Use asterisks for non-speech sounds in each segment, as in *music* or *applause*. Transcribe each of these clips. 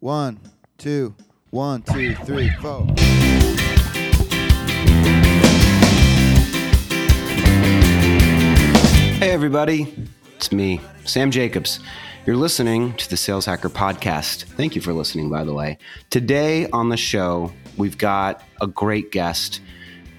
One, two, one, two, three, four. Hey, everybody. It's me, Sam Jacobs. You're listening to the Sales Hacker Podcast. Thank you for listening, by the way. Today on the show, we've got a great guest.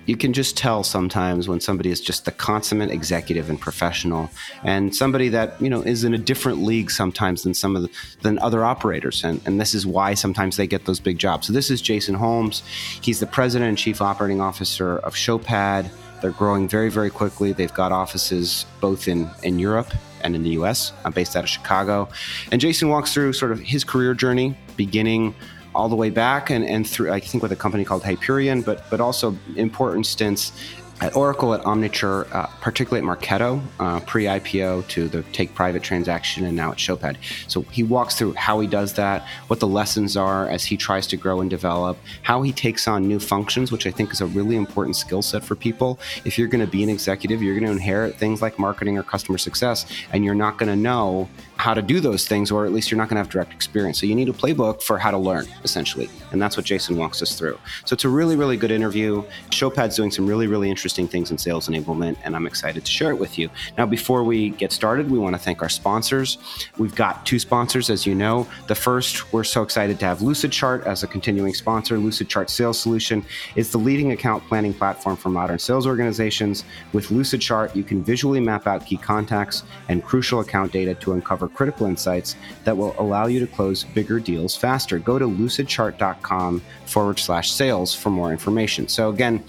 You can just tell sometimes when somebody is just the consummate executive and professional, and somebody that you know is in a different league sometimes than some of the, than other operators, and, and this is why sometimes they get those big jobs. So this is Jason Holmes. He's the president and chief operating officer of Showpad. They're growing very, very quickly. They've got offices both in, in Europe and in the US. I'm based out of Chicago. And Jason walks through sort of his career journey, beginning all the way back and, and through, I think, with a company called Hyperion, but, but also important stints at Oracle, at Omniture, uh, particularly at Marketo, uh, pre IPO to the take private transaction, and now at Showpad. So he walks through how he does that, what the lessons are as he tries to grow and develop, how he takes on new functions, which I think is a really important skill set for people. If you're going to be an executive, you're going to inherit things like marketing or customer success, and you're not going to know how to do those things, or at least you're not going to have direct experience. So you need a playbook for how to learn, essentially. And that's what Jason walks us through. So it's a really, really good interview. Showpad's doing some really, really interesting things in sales enablement, and I'm excited to share it with you. Now, before we get started, we want to thank our sponsors. We've got two sponsors, as you know. The first, we're so excited to have Lucidchart as a continuing sponsor. Lucidchart Sales Solution is the leading account planning platform for modern sales organizations. With Lucidchart, you can visually map out key contacts and crucial account data to uncover critical insights that will allow you to close bigger deals faster. Go to lucidchart.com forward slash sales for more information. So again,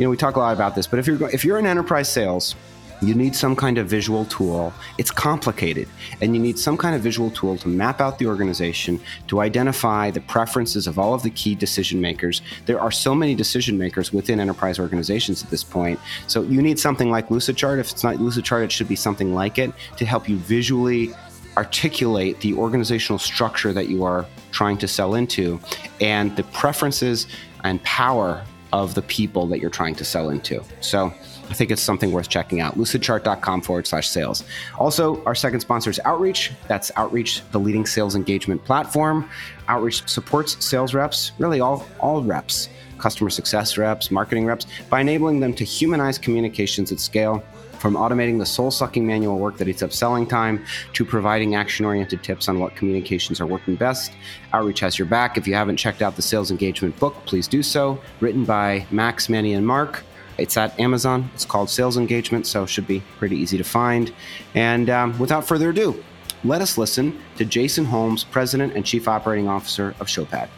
you know, we talk a lot about this, but if you're if you're in enterprise sales, you need some kind of visual tool. It's complicated, and you need some kind of visual tool to map out the organization, to identify the preferences of all of the key decision makers. There are so many decision makers within enterprise organizations at this point. So you need something like Lucidchart. If it's not Lucidchart, it should be something like it to help you visually articulate the organizational structure that you are trying to sell into and the preferences and power of the people that you're trying to sell into. So I think it's something worth checking out. Lucidchart.com forward slash sales. Also, our second sponsor is Outreach. That's Outreach, the leading sales engagement platform. Outreach supports sales reps, really all, all reps, customer success reps, marketing reps, by enabling them to humanize communications at scale from automating the soul sucking manual work that eats up selling time to providing action oriented tips on what communications are working best. Outreach has your back. If you haven't checked out the sales engagement book, please do so. Written by Max, Manny, and Mark. It's at Amazon. It's called Sales Engagement, so it should be pretty easy to find. And um, without further ado, let us listen to Jason Holmes, President and Chief Operating Officer of Showpad.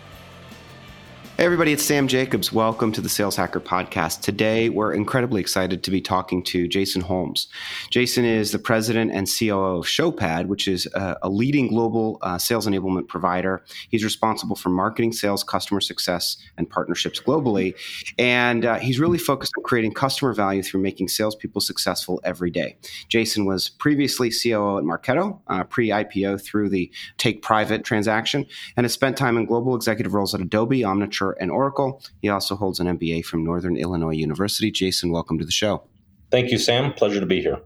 Hey, everybody, it's Sam Jacobs. Welcome to the Sales Hacker Podcast. Today, we're incredibly excited to be talking to Jason Holmes. Jason is the president and COO of Showpad, which is a, a leading global uh, sales enablement provider. He's responsible for marketing, sales, customer success, and partnerships globally. And uh, he's really focused on creating customer value through making salespeople successful every day. Jason was previously COO at Marketo, uh, pre IPO through the take private transaction, and has spent time in global executive roles at Adobe, Omniture, and Oracle. He also holds an MBA from Northern Illinois University. Jason, welcome to the show. Thank you, Sam. Pleasure to be here.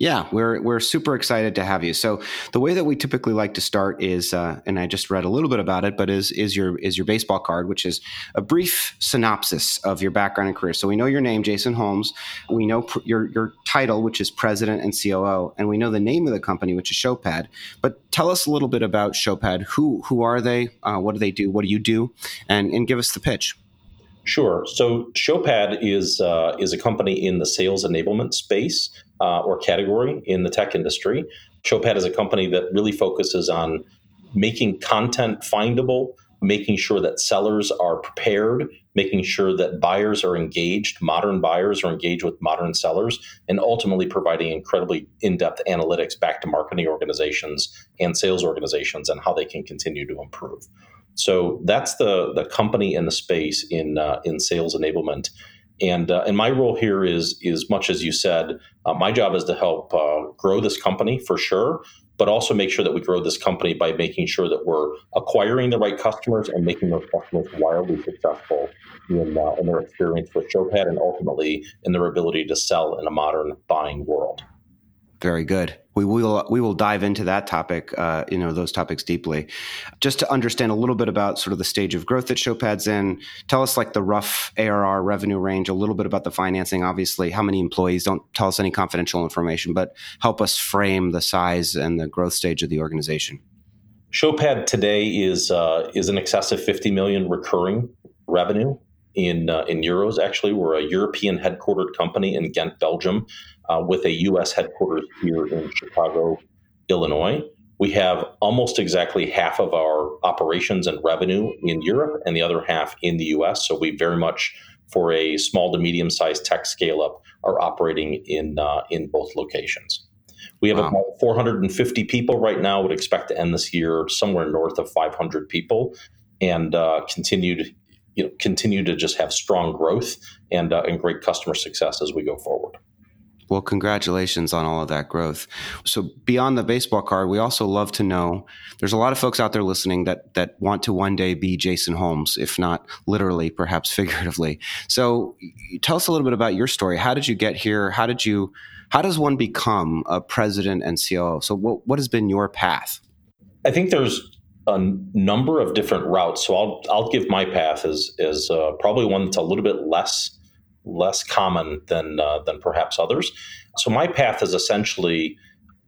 Yeah, we're we're super excited to have you. So the way that we typically like to start is, uh, and I just read a little bit about it, but is is your is your baseball card, which is a brief synopsis of your background and career. So we know your name, Jason Holmes. We know pr- your your title, which is President and COO, and we know the name of the company, which is Showpad. But tell us a little bit about Showpad. Who who are they? Uh, what do they do? What do you do? And and give us the pitch. Sure. So Showpad is uh, is a company in the sales enablement space uh, or category in the tech industry. Showpad is a company that really focuses on making content findable, making sure that sellers are prepared, making sure that buyers are engaged, modern buyers are engaged with modern sellers, and ultimately providing incredibly in depth analytics back to marketing organizations and sales organizations on how they can continue to improve. So that's the, the company and the space in, uh, in sales enablement. And uh, and my role here is is much as you said. Uh, my job is to help uh, grow this company for sure, but also make sure that we grow this company by making sure that we're acquiring the right customers and making those customers wildly successful in, uh, in their experience with Showpad and ultimately in their ability to sell in a modern buying world. Very good. We will we will dive into that topic, uh, you know, those topics deeply. Just to understand a little bit about sort of the stage of growth that Showpad's in. Tell us like the rough ARR revenue range, a little bit about the financing. Obviously, how many employees? Don't tell us any confidential information, but help us frame the size and the growth stage of the organization. Showpad today is uh, is in excess of 50 million recurring revenue in uh, in euros. Actually, we're a European headquartered company in Ghent, Belgium, uh, with a U.S. headquarters here in Chicago, Illinois. We have almost exactly half of our operations and revenue in Europe, and the other half in the U.S. So we very much, for a small to medium sized tech scale up, are operating in uh, in both locations. We have wow. about 450 people right now. Would expect to end this year somewhere north of 500 people, and uh, continued you know continue to just have strong growth and uh, and great customer success as we go forward. Well, congratulations on all of that growth. So beyond the baseball card, we also love to know there's a lot of folks out there listening that that want to one day be Jason Holmes, if not literally, perhaps *laughs* figuratively. So tell us a little bit about your story. How did you get here? How did you how does one become a president and COO? So what what has been your path? I think there's a number of different routes. So I'll I'll give my path as as uh, probably one that's a little bit less less common than uh, than perhaps others. So my path is essentially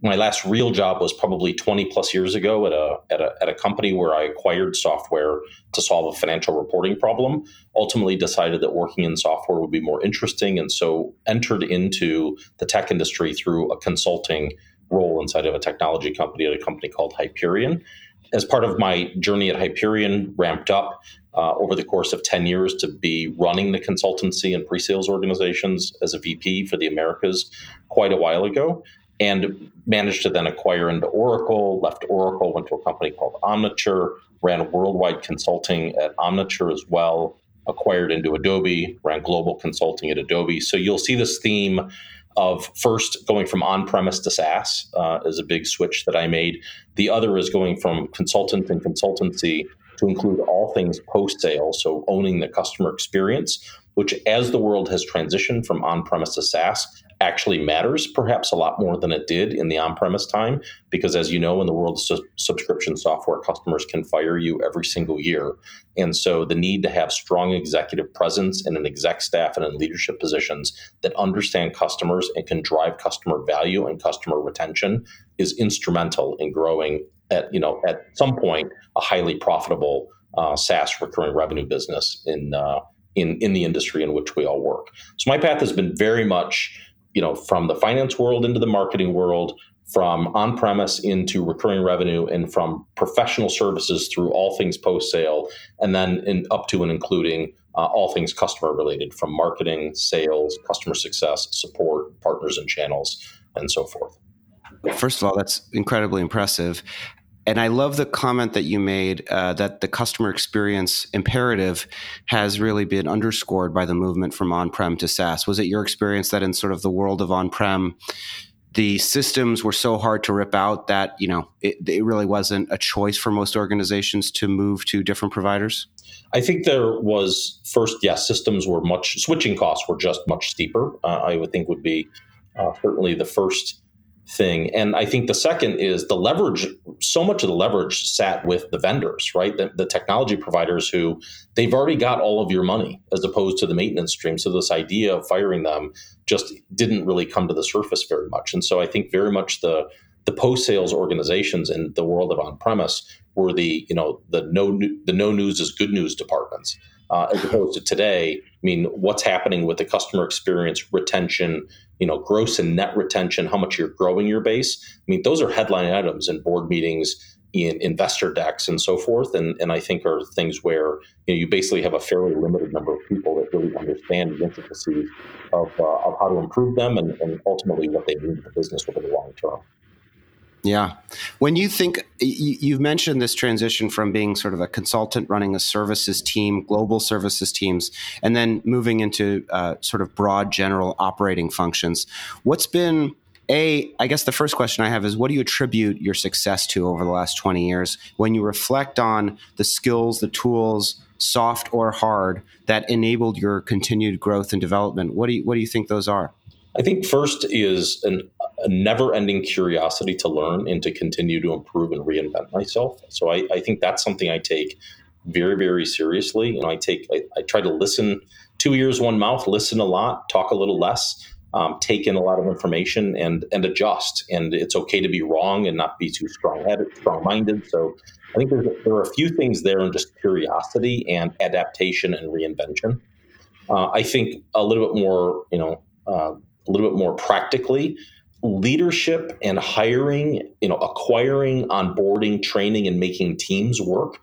my last real job was probably 20 plus years ago at a, at a, at a company where I acquired software to solve a financial reporting problem. Ultimately, decided that working in software would be more interesting, and so entered into the tech industry through a consulting role inside of a technology company at a company called Hyperion as part of my journey at Hyperion, ramped up uh, over the course of 10 years to be running the consultancy and pre sales organizations as a VP for the Americas quite a while ago, and managed to then acquire into Oracle, left Oracle, went to a company called Omniture, ran worldwide consulting at Omniture as well, acquired into Adobe, ran global consulting at Adobe. So you'll see this theme of first going from on-premise to SaaS uh, is a big switch that I made. The other is going from consultant and consultancy to include all things post-sale, so owning the customer experience, which as the world has transitioned from on-premise to SaaS, actually matters perhaps a lot more than it did in the on-premise time because as you know in the world of su- subscription software customers can fire you every single year and so the need to have strong executive presence and an exec staff and in leadership positions that understand customers and can drive customer value and customer retention is instrumental in growing at you know at some point a highly profitable uh, SaaS recurring revenue business in uh, in in the industry in which we all work. So my path has been very much you know, from the finance world into the marketing world, from on premise into recurring revenue, and from professional services through all things post sale, and then in, up to and including uh, all things customer related from marketing, sales, customer success, support, partners and channels, and so forth. First of all, that's incredibly impressive. And I love the comment that you made uh, that the customer experience imperative has really been underscored by the movement from on prem to SaaS. Was it your experience that in sort of the world of on prem, the systems were so hard to rip out that you know it, it, really wasn't a choice for most organizations to move to different providers? I think there was first, yes, systems were much switching costs were just much steeper. Uh, I would think would be uh, certainly the first thing. And I think the second is the leverage, so much of the leverage sat with the vendors, right? The, the, technology providers who they've already got all of your money as opposed to the maintenance stream. So this idea of firing them just didn't really come to the surface very much. And so I think very much the the post sales organizations in the world of on premise were the you know the no the no news is good news departments uh, as opposed to today. I mean, what's happening with the customer experience, retention, you know, gross and net retention, how much you're growing your base. I mean, those are headline items in board meetings, in investor decks, and so forth. And and I think are things where you know you basically have a fairly limited number of people that really understand the intricacies of, uh, of how to improve them and, and ultimately what they mean to the business over the long term. Yeah. When you think, you've mentioned this transition from being sort of a consultant running a services team, global services teams, and then moving into uh, sort of broad general operating functions. What's been, A, I guess the first question I have is what do you attribute your success to over the last 20 years when you reflect on the skills, the tools, soft or hard, that enabled your continued growth and development? What do you, what do you think those are? I think first is an, a never ending curiosity to learn and to continue to improve and reinvent myself. So I, I think that's something I take very, very seriously. You know, I take, I, I try to listen two ears, one mouth, listen a lot, talk a little less. Um, take in a lot of information and and adjust. And it's okay to be wrong and not be too strong headed, strong minded. So I think there are a few things there in just curiosity and adaptation and reinvention. Uh, I think a little bit more, you know, uh, a little bit more practically, leadership and hiring, you know, acquiring, onboarding, training, and making teams work.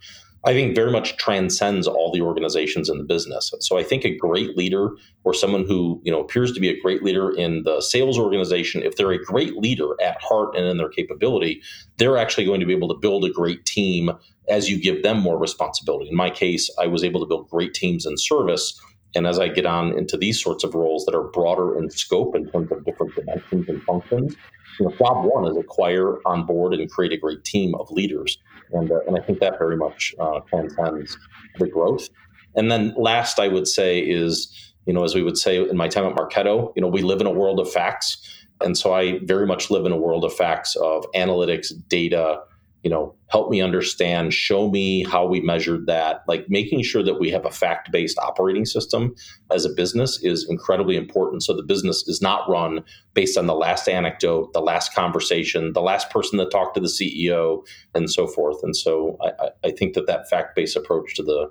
I think very much transcends all the organizations in the business. So I think a great leader or someone who you know appears to be a great leader in the sales organization, if they're a great leader at heart and in their capability, they're actually going to be able to build a great team as you give them more responsibility. In my case, I was able to build great teams in service and as I get on into these sorts of roles that are broader in scope in terms of different dimensions and functions, you know, job one is acquire, onboard, and create a great team of leaders. And, uh, and I think that very much uh, transcends the growth. And then last, I would say is, you know, as we would say in my time at Marketo, you know, we live in a world of facts. And so I very much live in a world of facts of analytics, data, you know help me understand show me how we measured that. Like making sure that we have a fact-based operating system as a business is incredibly important. So the business is not run based on the last anecdote the last conversation the last person that talked to the ceo and so forth. And so i, I think that that fact-based approach to the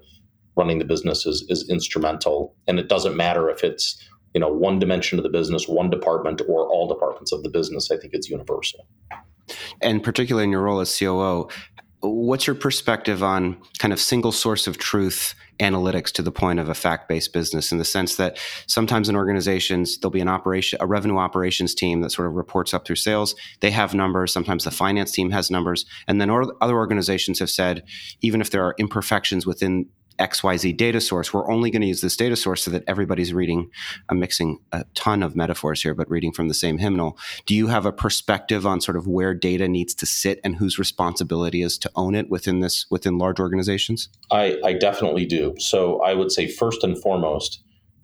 running the business is, is instrumental. And it doesn't matter if it's you know one dimension of the business one department or all departments of the business. I think it's universal and particularly in your role as COO, what's your perspective on kind of single source of truth analytics to the point of a fact-based business in the sense that sometimes in organizations there'll be an operation a revenue operations team that sort of reports up through sales. They have numbers. Sometimes the finance team has numbers. And then other organizations have said even if there are imperfections within XYZ data source. We're only going to use this data source so that everybody's reading. I'm mixing a ton of metaphors here, but reading from the same hymnal. Do you have a perspective on sort of where data needs to sit and whose responsibility is to own it within this within large organizations? I, I definitely do. So I would say first and foremost,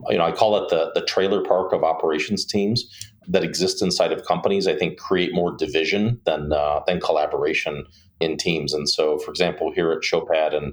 you know, I call it the the trailer park of operations teams that exist inside of companies. I think create more division than uh, than collaboration in teams. And so, for example, here at Showpad and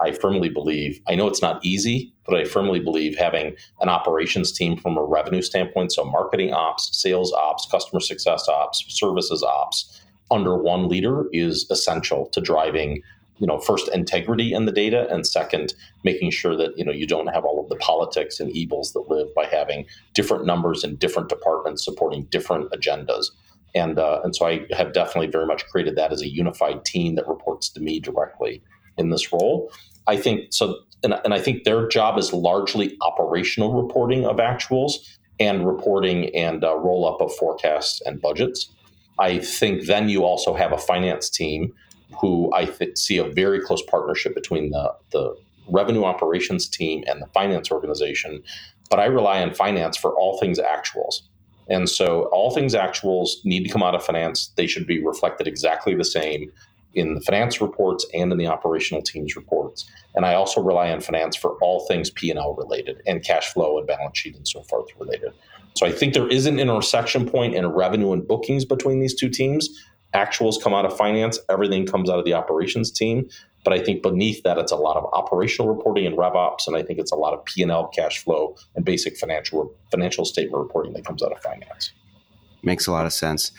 I, firmly believe, I know it's not easy, but I firmly believe having an operations team from a revenue standpoint, so marketing ops, sales ops, customer success ops, services ops, under one leader is essential to driving you know first integrity in the data and second making sure that you know you don't have all of the politics and evils that live by having different numbers in different departments supporting different agendas. And uh, and so I have definitely very much created that as a unified team that reports to me directly in this role. I think so, and, and I think their job is largely operational reporting of actuals and reporting and uh, roll up of forecasts and budgets. I think then you also have a finance team who I th- see a very close partnership between the, the revenue operations team and the finance organization. But I rely on finance for all things actuals. And so all things actuals need to come out of finance. They should be reflected exactly the same in the finance reports and in the operational teams reports. And I also rely on finance for all things P&L related and cash flow and balance sheet and so forth related. So I think there is an intersection point in revenue and bookings between these two teams. Actuals come out of finance, everything comes out of the operations team. But I think beneath that, it's a lot of operational reporting and rev ops, and I think it's a lot of P and L, cash flow, and basic financial financial statement reporting that comes out of finance. Makes a lot of sense.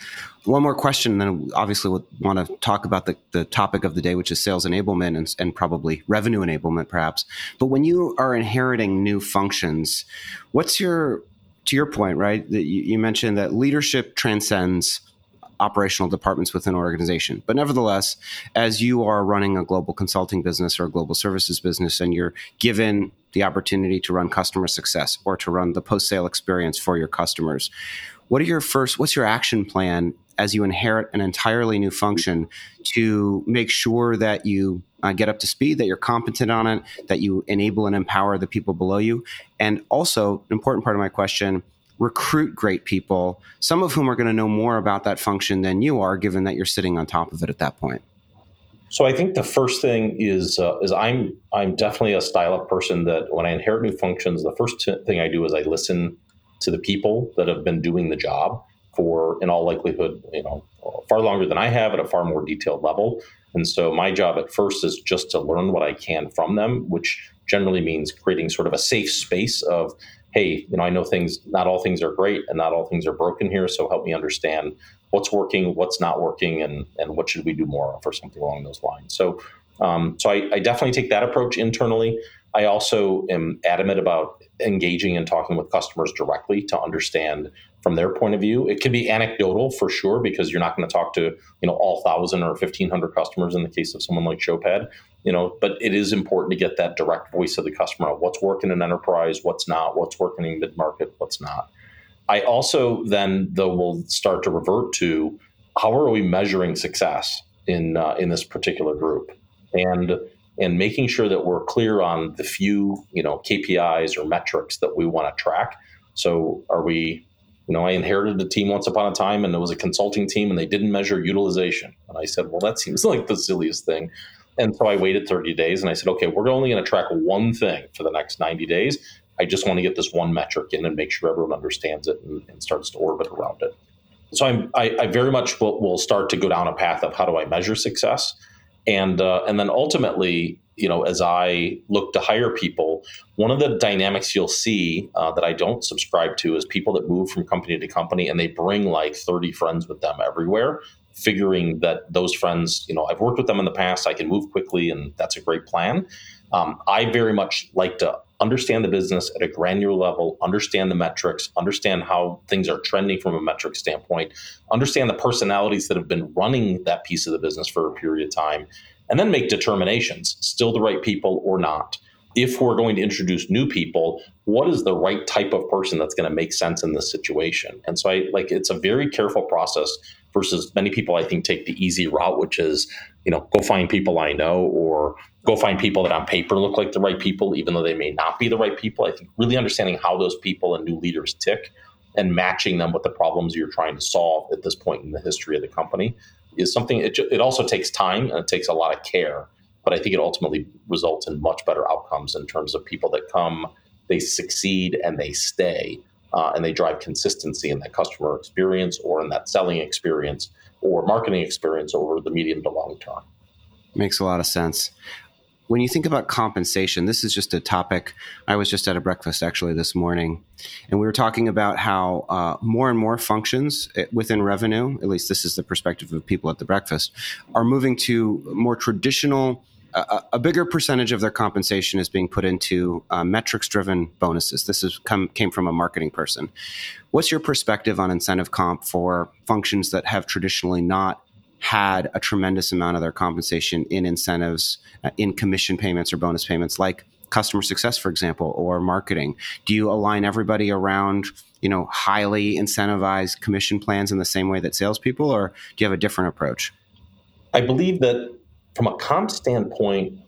One more question, and then obviously we'll want to talk about the, the topic of the day, which is sales enablement and, and probably revenue enablement, perhaps. But when you are inheriting new functions, what's your to your point, right? That you, you mentioned that leadership transcends operational departments within an organization. But nevertheless, as you are running a global consulting business or a global services business and you're given the opportunity to run customer success or to run the post sale experience for your customers, what are your first, what's your action plan as you inherit an entirely new function to make sure that you uh, get up to speed, that you're competent on it, that you enable and empower the people below you? And also, an important part of my question, recruit great people, some of whom are going to know more about that function than you are, given that you're sitting on top of it at that point? So I think the first thing is uh, is I'm I'm definitely a style of person that when I inherit new functions, the first t- thing I do is I listen to the people that have been doing the job for, in all likelihood, you know, far longer than I have at a far more detailed level. And so my job at first is just to learn what I can from them, which generally means creating sort of a safe space of, hey, you know, I know things, not all things are great and not all things are broken here. So help me understand what's working, what's not working, and, and what should we do more of or something along those lines. So, um, so I, I definitely take that approach internally. I also am adamant about engaging and talking with customers directly to understand from their point of view. It can be anecdotal for sure because you're not going to talk to you know all thousand or fifteen hundred customers in the case of someone like Showpad. You know, but it is important to get that direct voice of the customer. What's working in enterprise? What's not? What's working in mid market? What's not? I also then though will start to revert to how are we measuring success in uh, in this particular group and and making sure that we're clear on the few you know KPIs or metrics that we want to track. So are we you know, I inherited a team once upon a time and it was a consulting team and they didn't measure utilization. And I said, well, that seems *laughs* like the silliest thing. And so I waited 30 days and I said, okay, we're only going to track one thing for the next 90 days. I just want to get this one metric in and make sure everyone understands it and, and starts to orbit around it. So I'm, I, I very much will, will, start to go down a path of how do I measure success, and uh, and then ultimately you know, as I look to hire people, one of the dynamics you'll see uh, that I don't subscribe to is people that move from company to company and they bring like 30 friends with them everywhere, figuring that those friends, you know, I've worked with them in the past, I can move quickly, and that's a great plan. Um, I very much like to understand the business at a granular level, understand the metrics, understand how things are trending from a metric standpoint, understand the personalities that have been running that piece of the business for a period of time, and then make determinations still the right people or not. If we're going to introduce new people, what is the right type of person that's going to make sense in this situation? And so I like it's a very careful process versus many people I think take the easy route, which is, you know, go find people I know or go find people that on paper look like the right people, even though they may not be the right people. I think really understanding how those people and new leaders tick and matching them with the problems you're trying to solve at this point in the history of the company is something. It, it also takes time and it takes a lot of care, but I think it ultimately results in much better outcomes in terms of people that come, they succeed and they stay, uh, and they drive consistency in that customer experience or in that selling experience or marketing experience over the medium to long term. Makes a lot of sense when you think about compensation, this is just a topic. I was just at a breakfast actually this morning, and we were talking about how uh, more and more functions eh, within revenue, at least this is the perspective of people at the breakfast, are moving to more traditional. A bigger percentage of their compensation is being put into uh, metrics-driven bonuses. This is come came from a marketing person. What's your perspective on incentive comp for functions that have traditionally not had a tremendous amount of their compensation in incentives, uh, in commission payments or bonus payments, like customer success, for example, or marketing? Do you align everybody around, you know, highly incentivized commission plans in the same way that salespeople, or do you have a different approach? I believe that from a comp standpoint,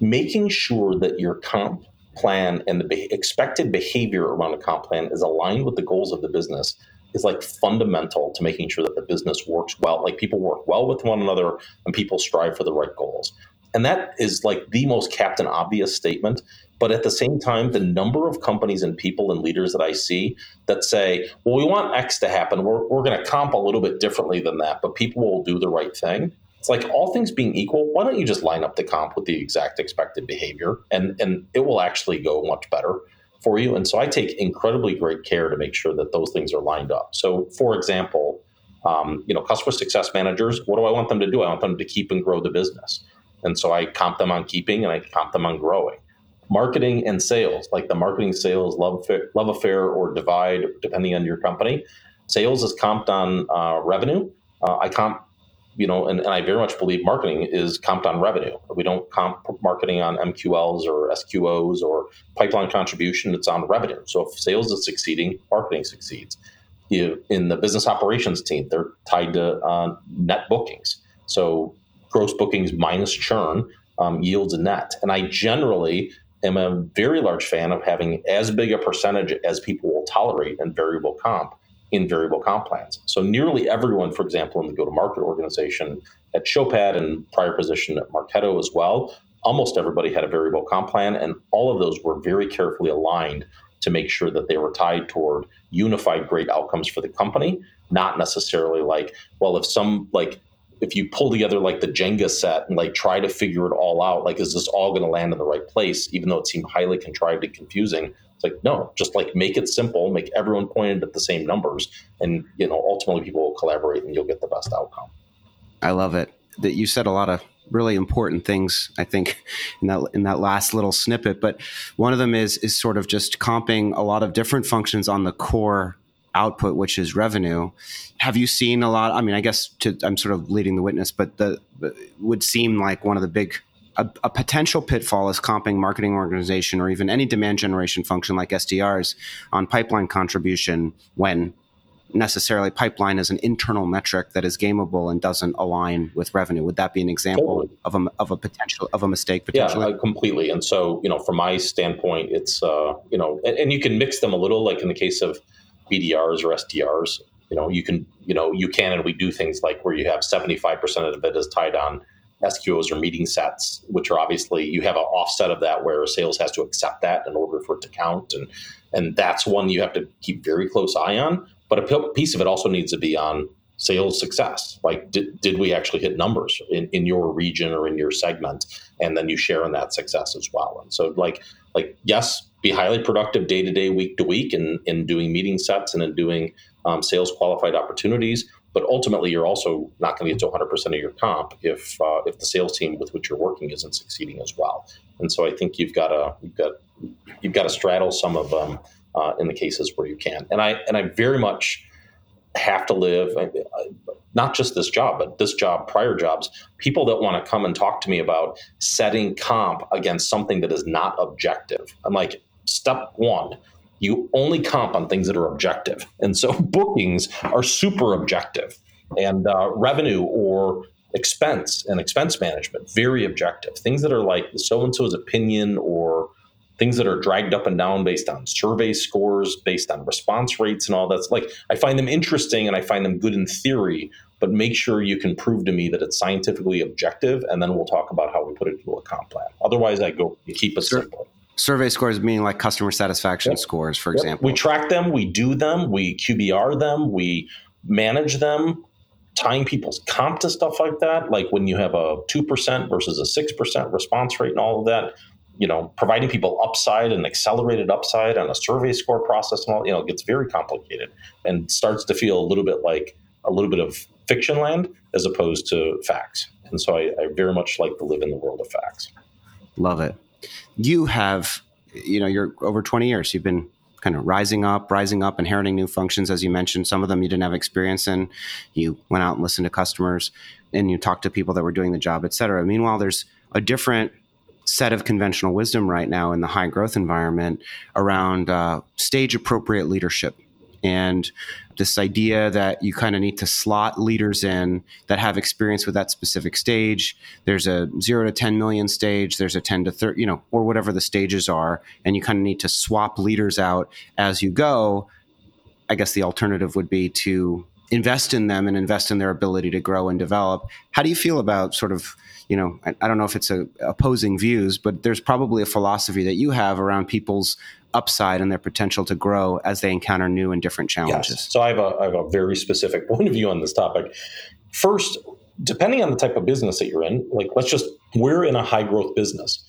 making sure that your comp plan and the be- expected behavior around a comp plan is aligned with the goals of the business is like fundamental to making sure that the business works well. Like people work well with one another and people strive for the right goals. And that is like the most captain obvious statement. But at the same time, the number of companies and people and leaders that I see that say, well, we want X to happen. We're, we're going to comp a little bit differently than that, but people will do the right thing. It's like all things being equal, why don't you just line up the comp with the exact expected behavior and, and it will actually go much better for you. And so I take incredibly great care to make sure that those things are lined up. So, for example, um, you know, customer success managers, what do I want them to do? I want them to keep and grow the business. And so I comp them on keeping and I comp them on growing. Marketing and sales, like the marketing sales love affair, love affair or divide, depending on your company. Sales is comped on uh, revenue. Uh, I comp you know, and, and, I very much believe marketing is comped on revenue. We don't comp marketing on MQLs or SQOs or pipeline contribution. It's on revenue. So if sales is succeeding, marketing succeeds. You, in the business operations team, they're tied to uh, net bookings. So gross bookings minus churn um, yields a net. And I generally am a very large fan of having as big a percentage as people will tolerate in variable comp in variable comp plans. So nearly everyone, for example, in the go-to-market organization at Showpad and prior position at Marketo as well, almost everybody had a variable comp plan, and all of those were very carefully aligned to make sure that they were tied toward unified great outcomes for the company, not necessarily like, well, if some like if you pull together like the Jenga set and like try to figure it all out, like is this all going to land in the right place, even though it seemed highly contrived and confusing? Like no, just like make it simple, make everyone pointed at the same numbers, and you know ultimately people will collaborate and you'll get the best outcome. I love it that you said a lot of really important things I think in that in that last little snippet but one of them is is sort of just comping a lot of different functions on the core output which is revenue have you seen a lot i mean i guess to, i'm sort of leading the witness but the would seem like one of the big a, a, potential pitfall is comping marketing organization or even any demand generation function like SDRs on pipeline contribution when necessarily pipeline is an internal metric that is gameable and doesn't align with revenue. Would that be an example totally. of a of a potential of a mistake potentially? Yeah, uh, completely. And so, you know, from my standpoint, it's uh, you know, and, and, you can mix them a little, like in the case of BDRs or SDRs. You know, you can you know you can and we do things like where you have seventy five percent of it is tied on SQOs or meeting sets, which are obviously you have an offset of that where sales has to accept that in order for it to count, and and that's one you have to keep very close eye on. But a piece of it also needs to be on sales success. Like, did, did we actually hit numbers in, in your region or in your segment? And then you share in that success as well. And so, like, like yes, be highly productive day to day, week to week, in, in doing meeting sets and in doing um, sales qualified opportunities. But ultimately, you're also not going to get to 100 percent of your comp if uh, if the sales team with which you're working isn't succeeding as well. And so, I think you've got to you've got you've got to straddle some of them uh, in the cases where you can. And I and I very much have to live not just this job, but this job, prior jobs. People that want to come and talk to me about setting comp against something that is not objective. I'm like, step one. You only comp on things that are objective. And so *laughs* bookings are super objective. And uh, revenue or expense and expense management, very objective. Things that are like so and so's opinion or things that are dragged up and down based on survey scores, based on response rates and all that's like I find them interesting and I find them good in theory, but make sure you can prove to me that it's scientifically objective and then we'll talk about how we put it into a comp plan. Otherwise I go keep it Sur- simple. Survey scores meaning like customer satisfaction yep. scores, for yep. example. We track them, we do them, we QBR them, we manage them, tying people's comp to stuff like that, like when you have a 2% versus a 6% response rate and all of that, you know, providing people upside and accelerated upside on a survey score process and all, you know, it gets very complicated and starts to feel a little bit like a little bit of fiction land as opposed to facts. And so I, I very much like to live in the world of facts. Love it. You have, you know, you're over 20 years. You've been kind of rising up, rising up, inheriting new functions, as you mentioned. Some of them you didn't have experience in. You went out and listened to customers and you talked to people that were doing the job, et cetera. Meanwhile, there's a different set of conventional wisdom right now in the high growth environment around uh, stage appropriate leadership and this idea that you kind of need to slot leaders in that have experience with that specific stage. There's a 0 to 10 million stage there's a 10 to 30 you know or whatever the stages are and you kind of need to swap leaders out as you go. I guess the alternative would be to invest in them and invest in their ability to grow and develop. How do you feel about sort of you know, I, I don't know if it's a, opposing views, but there's probably a philosophy that you have around people's upside and their potential to grow as they encounter new and different challenges. Yes. So I have, a, I have a very specific *laughs* point of view on this topic. First, depending on the type of business that you're in, like let's just, we're in a high growth business.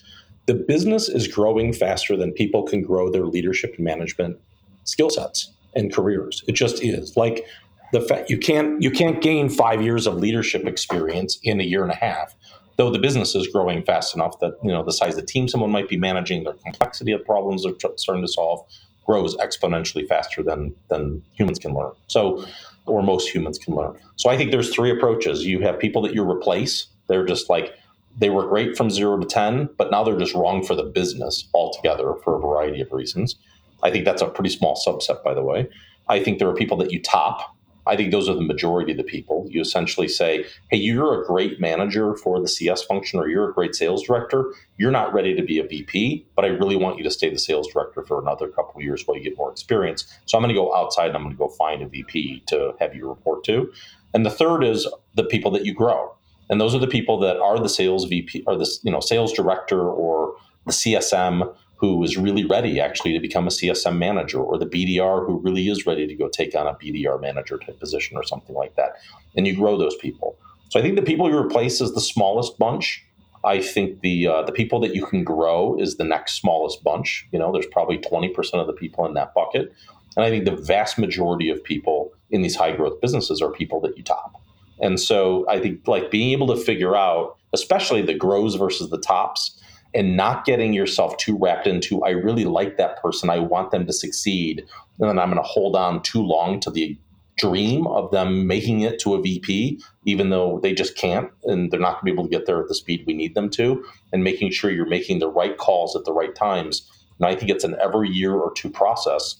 The business is growing faster than people can grow their leadership and management skill sets and careers. It just is. Like the fact you can't you can't gain five years of leadership experience in a year and a half though the business is growing fast enough that you know the size of the team someone might be managing, the complexity of problems they're starting to solve grows exponentially faster than than humans can learn. So, or most humans can learn. So I think there's three approaches. You have people that you replace. They're just like they were great from zero to ten, but now they're just wrong for the business altogether for a variety of reasons. I think that's a pretty small subset, by the way. I think there are people that you top I think those are the majority of the people. You essentially say, hey, you're a great manager for the CS function or you're a great sales director. You're not ready to be a VP, but I really want you to stay the sales director for another couple of years while you get more experience. So I'm going to go outside and I'm going to go find a VP to have you report to. And the third is the people that you grow. And those are the people that are the sales VP or the you know sales director or the CSM who is really ready actually to become a CSM manager or the BDR who really is ready to go take on a BDR manager type position or something like that. And you grow those people. So I think the people you replace is the smallest bunch. I think the uh, the people that you can grow is the next smallest bunch. You know, there's probably 20% of the people in that bucket. And I think the vast majority of people in these high growth businesses are people that you top. And so I think like being able to figure out, especially the grows versus the tops, and not getting yourself too wrapped into, I really like that person. I want them to succeed. And then I'm going to hold on too long to the dream of them making it to a VP, even though they just can't and they're not going to be able to get there at the speed we need them to, and making sure you're making the right calls at the right times. And I think it's an every year or two process.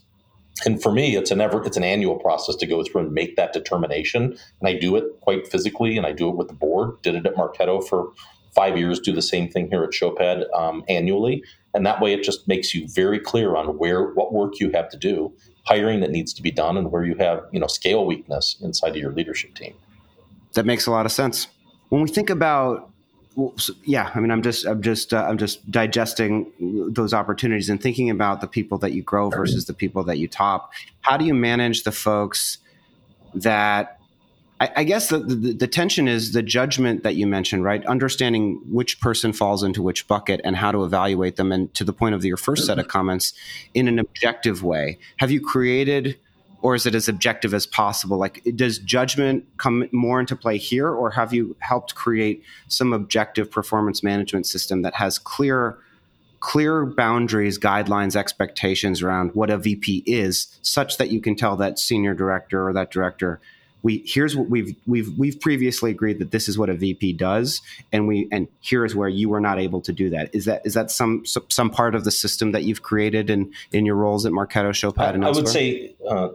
And for me, it's an ever it's an annual process to go through and make that determination. And I do it quite physically, and I do it with the board. Did it at Marketo for five years. Do the same thing here at Showpad um, annually, and that way it just makes you very clear on where what work you have to do hiring that needs to be done and where you have you know scale weakness inside of your leadership team. That makes a lot of sense. When we think about well, so, yeah i mean i'm just i'm just uh, i'm just digesting those opportunities and thinking about the people that you grow versus the people that you top. How do you manage the folks that I, I guess the, the, the tension is the judgment that you mentioned, right? Understanding which person falls into which bucket and how to evaluate them. And to the point of your first set of comments, in an objective way, have you created or is it as objective as possible? Like, does judgment come more into play here, or have you helped create some objective performance management system that has clear, clear boundaries, guidelines, expectations around what a VP is, such that you can tell that senior director or that director we here's what we've we've we've previously agreed that this is what a VP does, and we and here is where you were not able to do that. Is that is that some some part of the system that you've created in in your roles at Marketo, Showpad, and I, I would say. Uh,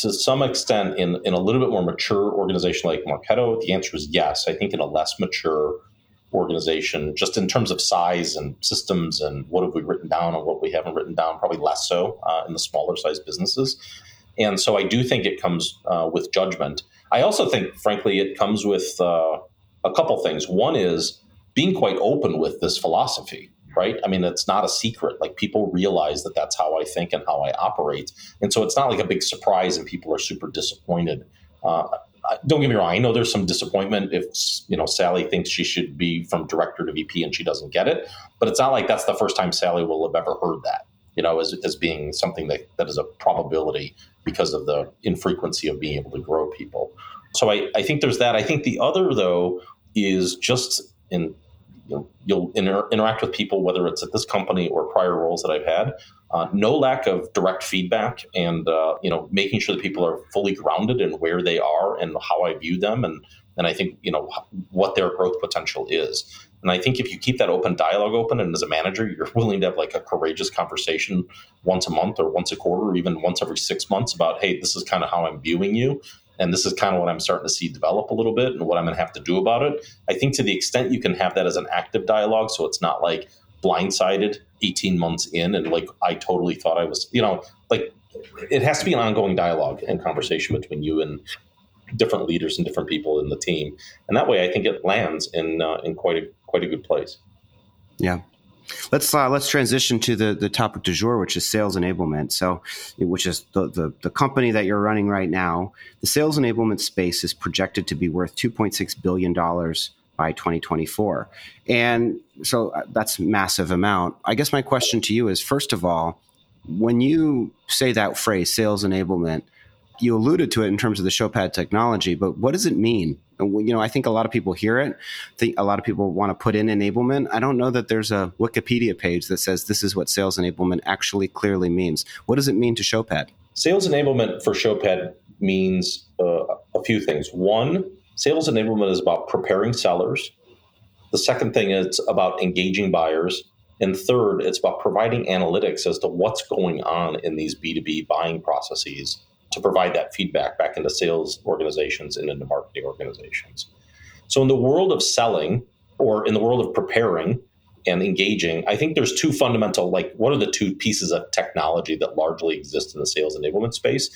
to some extent, in, in a little bit more mature organization like Marketo, the answer is yes. I think in a less mature organization, just in terms of size and systems and what have we written down and what we haven't written down, probably less so uh, in the smaller size businesses. And so I do think it comes uh, with judgment. I also think, frankly, it comes with uh, a couple things. One is being quite open with this philosophy, right? I mean, it's not a secret. Like people realize that that's how I think and how I operate. And so it's not like a big surprise and people are super disappointed. Uh, don't get me wrong. I know there's some disappointment if you know Sally thinks she should be from director to VP and she doesn't get it. But it's not like that's the first time Sally will have ever heard that. You know, as, as being something that, that is a probability because of the infrequency of being able to grow people. So I, I think there's that. I think the other though is just in you know, you'll inter- interact with people whether it's at this company or prior roles that I've had. Uh, no lack of direct feedback, and uh, you know, making sure that people are fully grounded in where they are and how I view them, and and I think you know what their growth potential is. And I think if you keep that open dialogue open, and as a manager, you're *laughs* willing to have like a courageous conversation once a month or once a quarter or even once every six months about, hey, this is kind of how I'm viewing you. And this is kind of what I'm starting to see develop a little bit and what I'm going to have to do about it. I think to the extent you can have that as an active dialogue, so it's not like blindsided 18 months in and like I totally thought I was, you know, like it has to be an ongoing dialogue and conversation between you and different leaders and different people in the team, and that way I think it lands in uh, in quite a quite a good place. Yeah. Let's uh, let's transition to the, the topic du jour, which is sales enablement. So, which is the, the, the company that you're running right now. The sales enablement space is projected to be worth 2.6 billion dollars by 2024, and so uh, that's massive amount. I guess my question to you is: first of all, when you say that phrase, sales enablement, you alluded to it in terms of the Showpad technology, but what does it mean? You know, I think a lot of people hear it. think a lot of people want to put in enablement. I don't know that there's a Wikipedia page that says this is what sales enablement actually clearly means. What does it mean to Showpad? Sales enablement for Showpad means uh, a few things. One, sales enablement is about preparing sellers. The second thing is about engaging buyers. And third, it's about providing analytics as to what's going on in these B2B buying processes to provide that feedback back into sales organizations and into marketing organizations. So, in the world of selling or in the world of preparing and engaging, I think there's two fundamental, like, what are the two pieces of technology that largely exist in the sales enablement space?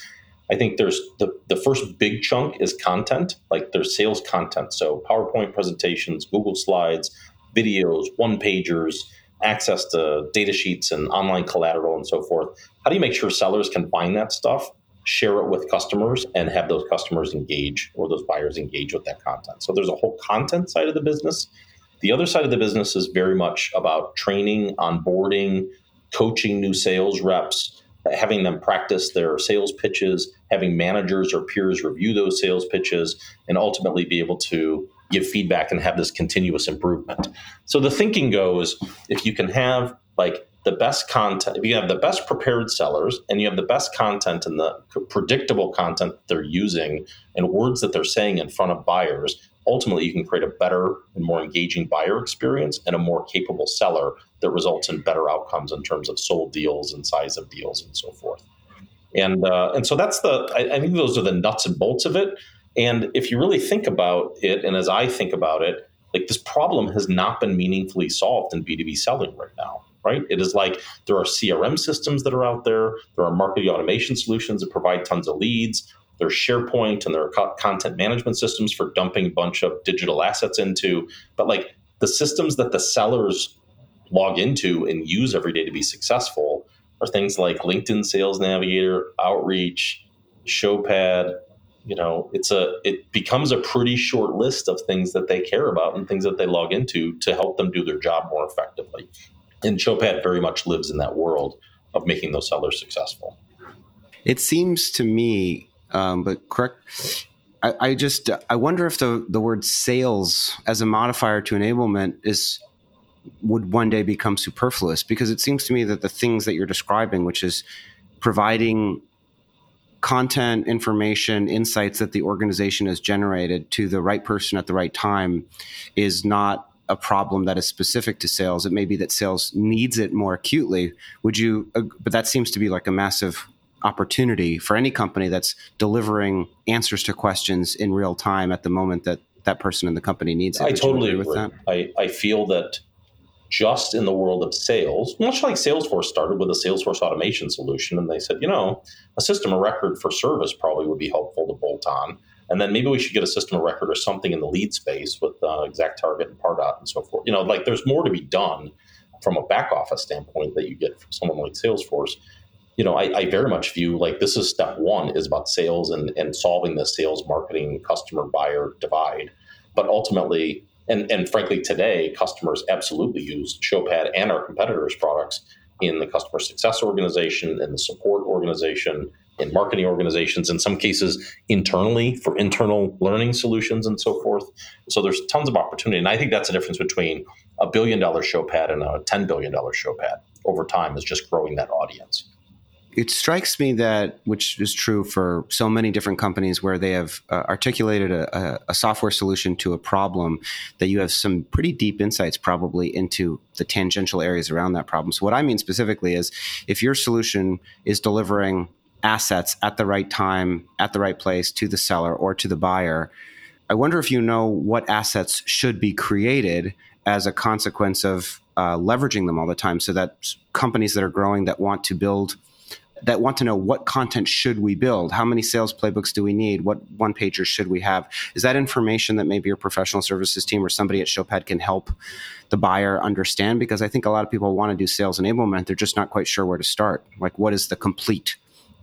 I think there's the, the first big chunk is content, like there's sales content. So, PowerPoint presentations, Google Slides, videos, one pagers, access to data sheets and online collateral and so forth. How do you make sure sellers can find that stuff, share it with customers, and have those customers engage or those buyers engage with that content? So there's a whole content side of the business. The other side of the business is very much about training, onboarding, coaching new sales reps, having them practice their sales pitches, having managers or peers review those sales pitches, and ultimately be able to give feedback and have this continuous improvement. So the thinking goes if you can have like the best content, if you have the best prepared sellers and you have the best content and the predictable content they're using and words that they're saying in front of buyers, ultimately you can create a better and more engaging buyer experience and a more capable seller that results in better outcomes in terms of sold deals and size of deals and so forth. And uh, and so that's the I, I think those are the nuts and bolts of it. And if you really think about it, and as I think about it, like this problem has not been meaningfully solved in B2B selling right now, right? It is like there are CRM systems that are out there, there are marketing automation solutions that provide tons of leads. There's SharePoint and there are co- content management systems for dumping a bunch of digital assets into. But like the systems that the sellers log into and use every day to be successful are things like LinkedIn Sales Navigator, Outreach, Showpad, you know it's a it becomes a pretty short list of things that they care about and things that they log into to help them do their job more effectively and showpad very much lives in that world of making those sellers successful. It seems to me um, but correct I, I just i wonder if the the word sales as a modifier to enablement is would one day become superfluous because it seems to me that the things that you're describing which is providing content, information, insights that the organization has generated to the right person at the right time is not a problem that is specific to sales. It may be that sales needs it more acutely. Would you? But that seems to be like a massive opportunity for any company that's delivering answers to questions in real time at the moment that that person in the company needs it. I totally agree with that. I, I feel that just in the world of sales, much like Salesforce started with a Salesforce automation solution, and they said, you know, a system of record for service probably would be helpful to bolt on. And then maybe we should get a system of record or something in the lead space with uh, ExactTarget and Pardot and so forth. You know, like there's more to be done from a back office standpoint that you get from someone like Salesforce. You know, I, I very much view like this is step one is about sales and, and solving the sales marketing customer buyer divide. But ultimately, and, and frankly, today, customers absolutely use Showpad and our competitors' products in the customer success organization, in the support organization, in marketing organizations, in some cases internally for internal learning solutions and so forth. So there's tons of opportunity. And I think that's the difference between a billion dollar Showpad and a $10 billion Showpad over time is just growing that audience it strikes me that, which is true for so many different companies where they have uh, articulated a, a, software solution to a problem, that you have some pretty deep insights probably into the tangential areas around that problem. So, what I mean specifically is if your solution is delivering assets at the right time, at the right place to the seller or to the buyer, I wonder if you know what assets should be created as a consequence of uh, leveraging them all the time so that companies that are growing that want to build that want to know what content should we build? How many sales playbooks do we need? What one pagers should we have? Is that information that maybe your professional services team or somebody at showpad can help the buyer understand? Because i think a lot of people want to do sales enablement they're just not quite sure where to start. Like what is the complete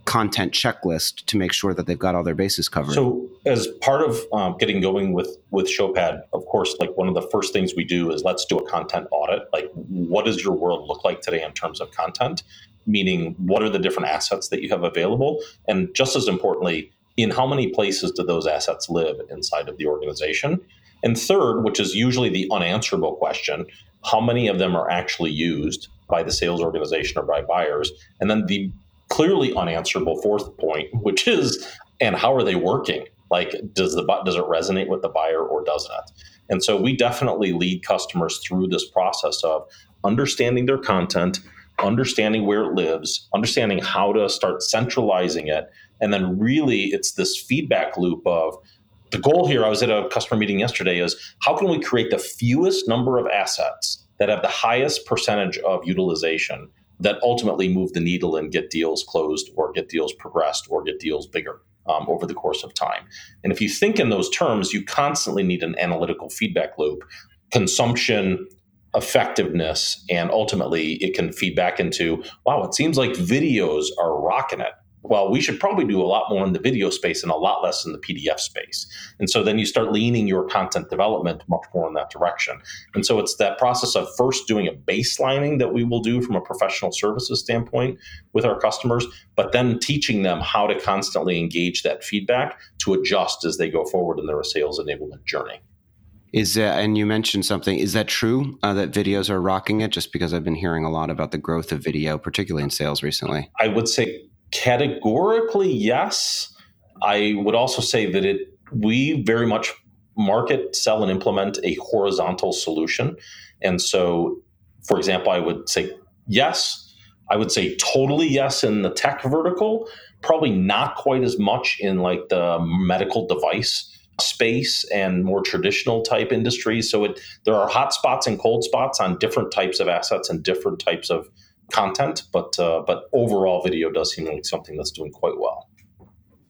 content checklist to make sure that they've got all their bases covered so as part of um, getting going with with showpad of course like one of the first things we do is let's do a content audit like what does your world look like today in terms of content meaning what are the different assets that you have available? And just as importantly, in how many places do those assets live inside of the organization? And third, which is usually the unanswerable question, how many of them are actually used by the sales organization or by buyers? And then the clearly unanswerable fourth point, which is, and how are they working? Like, does the does it resonate with the buyer or doesn't? And so we definitely lead customers through this process of understanding their content, understanding where it lives, understanding how to start centralizing it. And then really it's this feedback loop of the goal here. I was at a customer meeting yesterday is how can we create the fewest number of assets that have the highest percentage of utilization that ultimately move the needle and get deals closed or get deals progressed or get deals bigger um, over the course of time. And if you think in those terms, you constantly need an analytical feedback loop. Consumption, effectiveness and ultimately it can feed back into wow it seems like videos are rocking it well, we should probably do a lot more in the video space and a lot less in the PDF space. And so then you start leaning your content development much more in that direction. And so it's that process of first doing a baselining that we will do from a professional services standpoint with our customers, but then teaching them how to constantly engage that feedback to adjust as they go forward in their sales enablement journey. Is that, and you mentioned something. Is that true uh, that videos are rocking it? Just because I've been hearing a lot about the growth of video, particularly in sales recently. I would say Categorically, yes. I would also say that it we very much market, sell, and implement a horizontal solution. And so, for example, I would say yes. I would say totally yes in the tech vertical, probably not quite as much in like the medical device space and more traditional type industries. So it there are hot spots and cold spots on different types of assets and different types of content, but uh, but overall, video does seem like something that's doing quite well.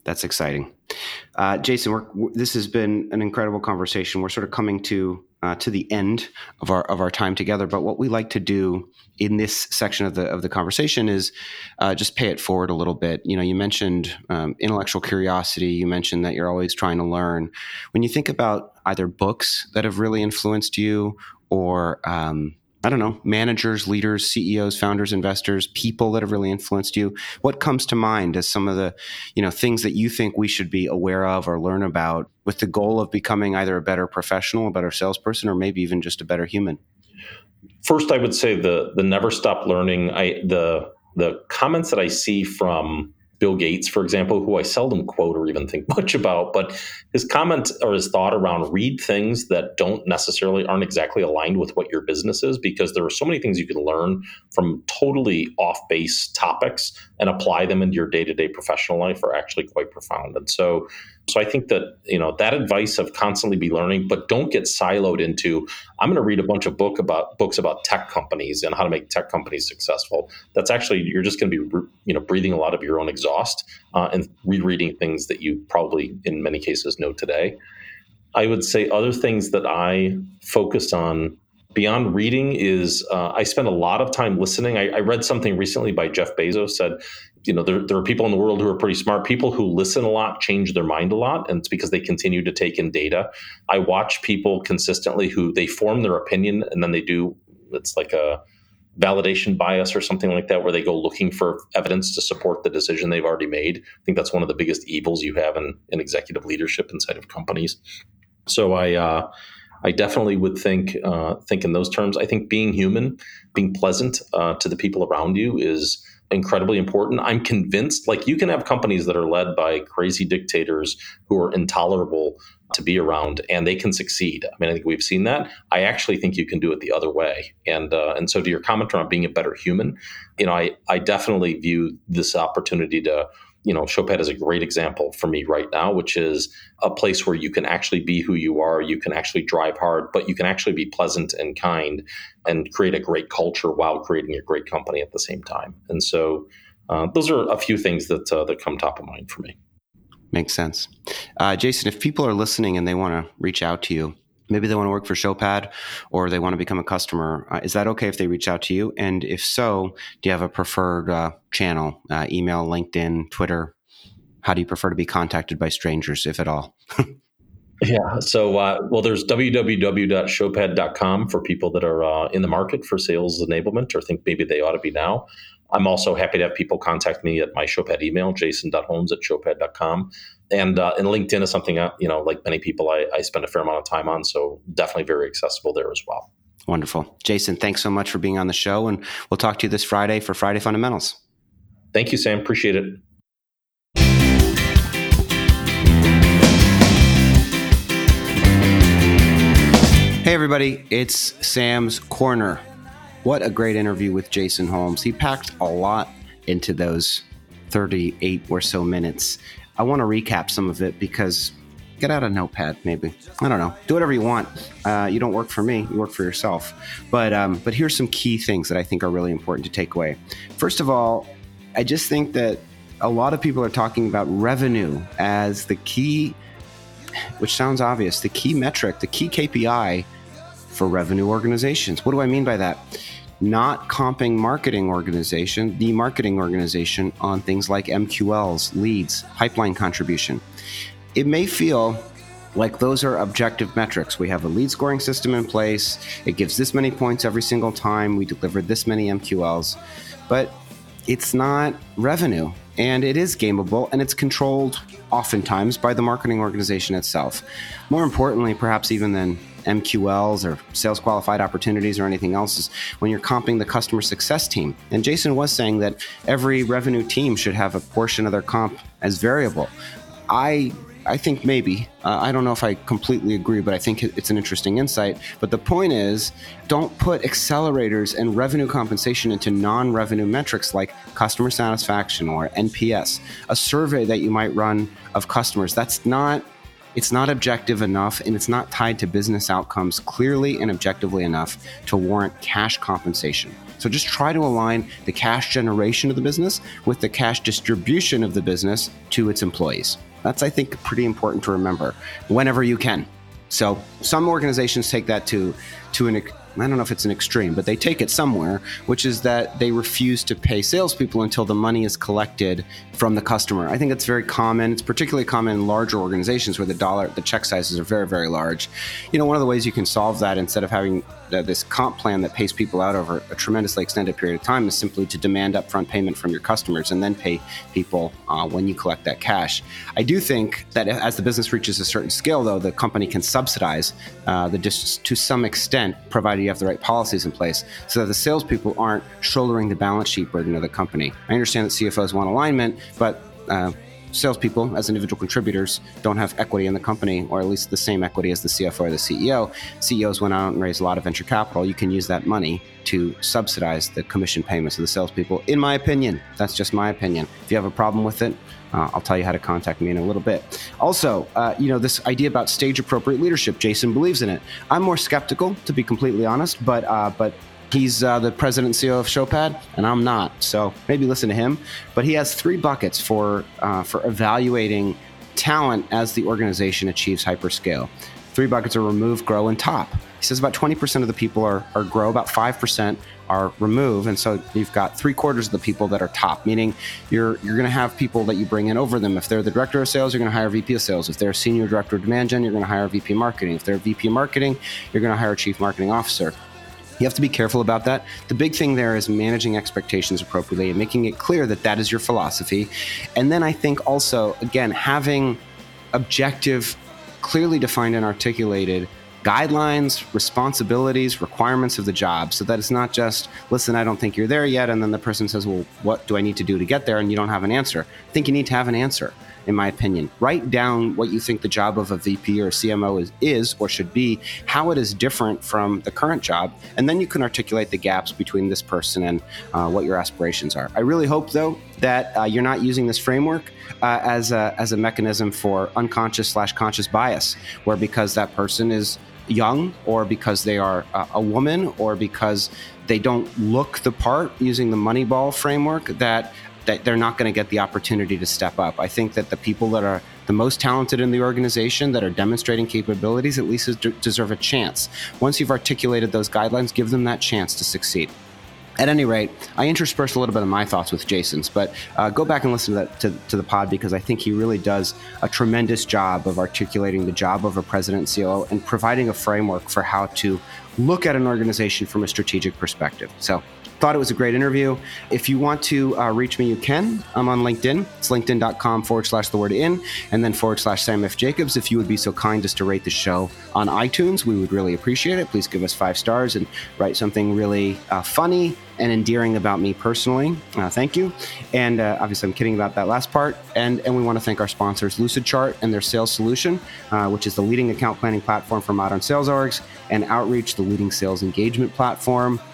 That's exciting, uh, Jason. This has been an incredible conversation. We're sort of coming to uh, to the end of our of our time together. But what we like to do in this section of the of the conversation is uh, just pay it forward a little bit. You know, you mentioned um, intellectual curiosity. You mentioned that you're always trying to learn. When you think about either books that have really influenced you, or um, I don't know, managers, leaders, CEOs, founders, investors, people that have really influenced you? What comes to mind as some of the, you know, things that you think we should be aware of or learn about with the goal of becoming either a better professional, a better salesperson, or maybe even just a better human? First, I would say the the never stop learning. I the the comments that I see from Bill Gates, for example, who I seldom quote or even think *laughs* much about, but his comment or his thought around read things that don't necessarily aren't exactly aligned with what your business is, because there are so many things you can learn from totally off base topics and apply them into your day to day professional life are actually quite profound. And so so I think that you know that advice of constantly be learning, but don't get siloed into I'm going to read a bunch of book about books about tech companies and how to make tech companies successful. That's actually you're just going to be you know breathing a lot of your own exhaust uh, and rereading things that you probably in many cases know today. I would say other things that I focus on beyond reading is uh, I spend a lot of time listening. I, I, read something recently by Jeff Bezos said you know there, there are people in the world who are pretty smart. People who listen a lot change their mind a lot and it's because they continue to take in data. I watch people consistently who they form their opinion and then they do it's like a validation bias or something like that where they go looking for evidence to support the decision they've already made. I think that's one of the biggest evils you have in, in executive leadership inside of companies. So i uh, I definitely would think uh, think in those terms. I think being human, being pleasant uh, to the people around you is incredibly important. I'm convinced, like, you can have companies that are led by crazy dictators who are intolerable to be around and they can succeed. I mean, I think we've seen that. I actually think you can do it the other way. And uh, and so to your comment around being a better human, you know, I, I definitely view this opportunity to you know, Showpad is a great example for me right now, which is a place where you can actually be who you are. You can actually drive hard, but you can actually be pleasant and kind and create a great culture while creating a great company at the same time. And so, uh, those are a few things that uh, that come top of mind for me. Makes sense, uh, Jason. If people are listening and they want to reach out to you, maybe they want to work for Showpad or they want to become a customer. Uh, is that okay if they reach out to you? And if so, do you have a preferred uh, channel, uh, email, LinkedIn, Twitter? How do you prefer to be contacted by strangers, if at all? *laughs* yeah. So, uh, well, there's www.showpad.com for people that are uh, in the market for sales enablement or think maybe they ought to be now. I'm also happy to have people contact me at my Showpad email, jason.holmes at showpad.com. And, uh, and LinkedIn is something, uh, you know, like many people, I, I spend a fair amount of time on. So definitely very accessible there as well. Wonderful. Jason, thanks so much for being on the show. And we'll talk to you this Friday for Friday Fundamentals. Thank you, Sam. Appreciate it. Hey, everybody, it's Sam's Corner. What a great interview with Jason Holmes. He packed a lot into those 38 or so minutes. I want to recap some of it because get out a notepad, maybe. I don't know. Do whatever you want. Uh, you don't work for me. You work for yourself. But um, but here's some key things that I think are really important to take away. First of all, I just think that a lot of people are talking about revenue as the key, which sounds obvious, the key metric, the key KPI for revenue organizations. What do I mean by that? Not comping marketing organization, the marketing organization on things like MQLs, leads, pipeline contribution. It may feel like those are objective metrics. We have a lead scoring system in place. It gives this many points every single time. We deliver this many MQLs. But it's not revenue and it is gameable and it's controlled oftentimes by the marketing organization itself. More importantly, perhaps even than MQLs or sales qualified opportunities or anything else is when you're comping the customer success team. And Jason was saying that every revenue team should have a portion of their comp as variable. I I think maybe. Uh, I don't know if I completely agree, but I think it's an interesting insight. But the point is, don't put accelerators and revenue compensation into non revenue metrics like customer satisfaction or NPS, a survey that you might run of customers. That's not. It's not objective enough and it's not tied to business outcomes clearly and objectively enough to warrant cash compensation. So just try to align the cash generation of the business with the cash distribution of the business to its employees. That's, I think, pretty important to remember whenever you can. So some organizations take that to to an I don't know if it's an extreme, but they take it somewhere, which is that they refuse to pay salespeople until the money is collected from the customer. I think it's very common. It's particularly common in larger organizations where the dollar, the check sizes are very, very large. You know, one of the ways you can solve that instead of having uh, this comp plan that pays people out over a tremendously extended period of time is simply to demand upfront payment from your customers and then pay people uh, when you collect that cash. I do think that as the business reaches a certain scale, though, the company can subsidize uh, the dis- to some extent, provided you have the right policies in place, so that the salespeople aren't shouldering the balance sheet burden of the company. I understand that CFOs want alignment, but uh, salespeople, as individual contributors, don't have equity in the company, or at least the same equity as the CFO or the CEO. CEOs went out and raised a lot of venture capital. You can use that money to subsidize the commission payments of the salespeople. In my opinion, that's just my opinion. If you have a problem with it, uh, I'll tell you how to contact me in a little bit. Also, uh, you know, this idea about stage appropriate leadership, Jason believes in it. I'm more skeptical, to be completely honest, but uh, but He's uh, the president CEO of Showpad, and I'm not. So maybe listen to him. But he has three buckets for uh, for evaluating talent as the organization achieves hyperscale. Three buckets are remove, grow, and top. He says about 20% of the people are, are grow, about 5% are remove. And so you've got three quarters of the people that are top, meaning you're you're going to have people that you bring in over them. If they're the director of sales, you're going to hire VP of sales. If they're senior director of demand gen, you're going to hire VP marketing. If they're VP marketing, you're going to hire chief marketing officer. You have to be careful about that. The big thing there is managing expectations appropriately and making it clear that that is your philosophy. And then I think also, again, having objective, clearly defined and articulated guidelines, responsibilities, requirements of the job so that it's not just, listen, I don't think you're there yet. And then the person says, well, what do I need to do to get there? And you don't have an answer. I think you need to have an answer in my opinion. Write down what you think the job of a VP or a CMO is, is or should be, how it is different from the current job, and then you can articulate the gaps between this person and uh, what your aspirations are. I really hope, though, that uh, you're not using this framework uh, as, a, as a mechanism for unconscious slash conscious bias, where because that person is young or because they are a woman or because they don't look the part using the Moneyball framework that that they're not going to get the opportunity to step up. I think that the people that are the most talented in the organization that are demonstrating capabilities at least deserve a chance. Once you've articulated those guidelines, give them that chance to succeed. At any rate, I interspersed a little bit of my thoughts with Jason's, but uh, go back and listen to, that, to, to, the pod because I think he really does a tremendous job of articulating the job of a president and CEO and providing a framework for how to look at an organization from a strategic perspective. So Thought it was a great interview. If you want to uh, reach me, you can. I'm on LinkedIn. It's linkedin.com forward slash the word in and then forward slash Sam F. Jacobs. If you would be so kind as to rate the show on iTunes, we would really appreciate it. Please give us five stars and write something really uh, funny and endearing about me personally. Uh, thank you. And uh, obviously, I'm kidding about that last part. And, and we want to thank our sponsors, Lucidchart and their sales solution, uh, which is the leading account planning platform for modern sales orgs, and Outreach, the leading sales engagement platform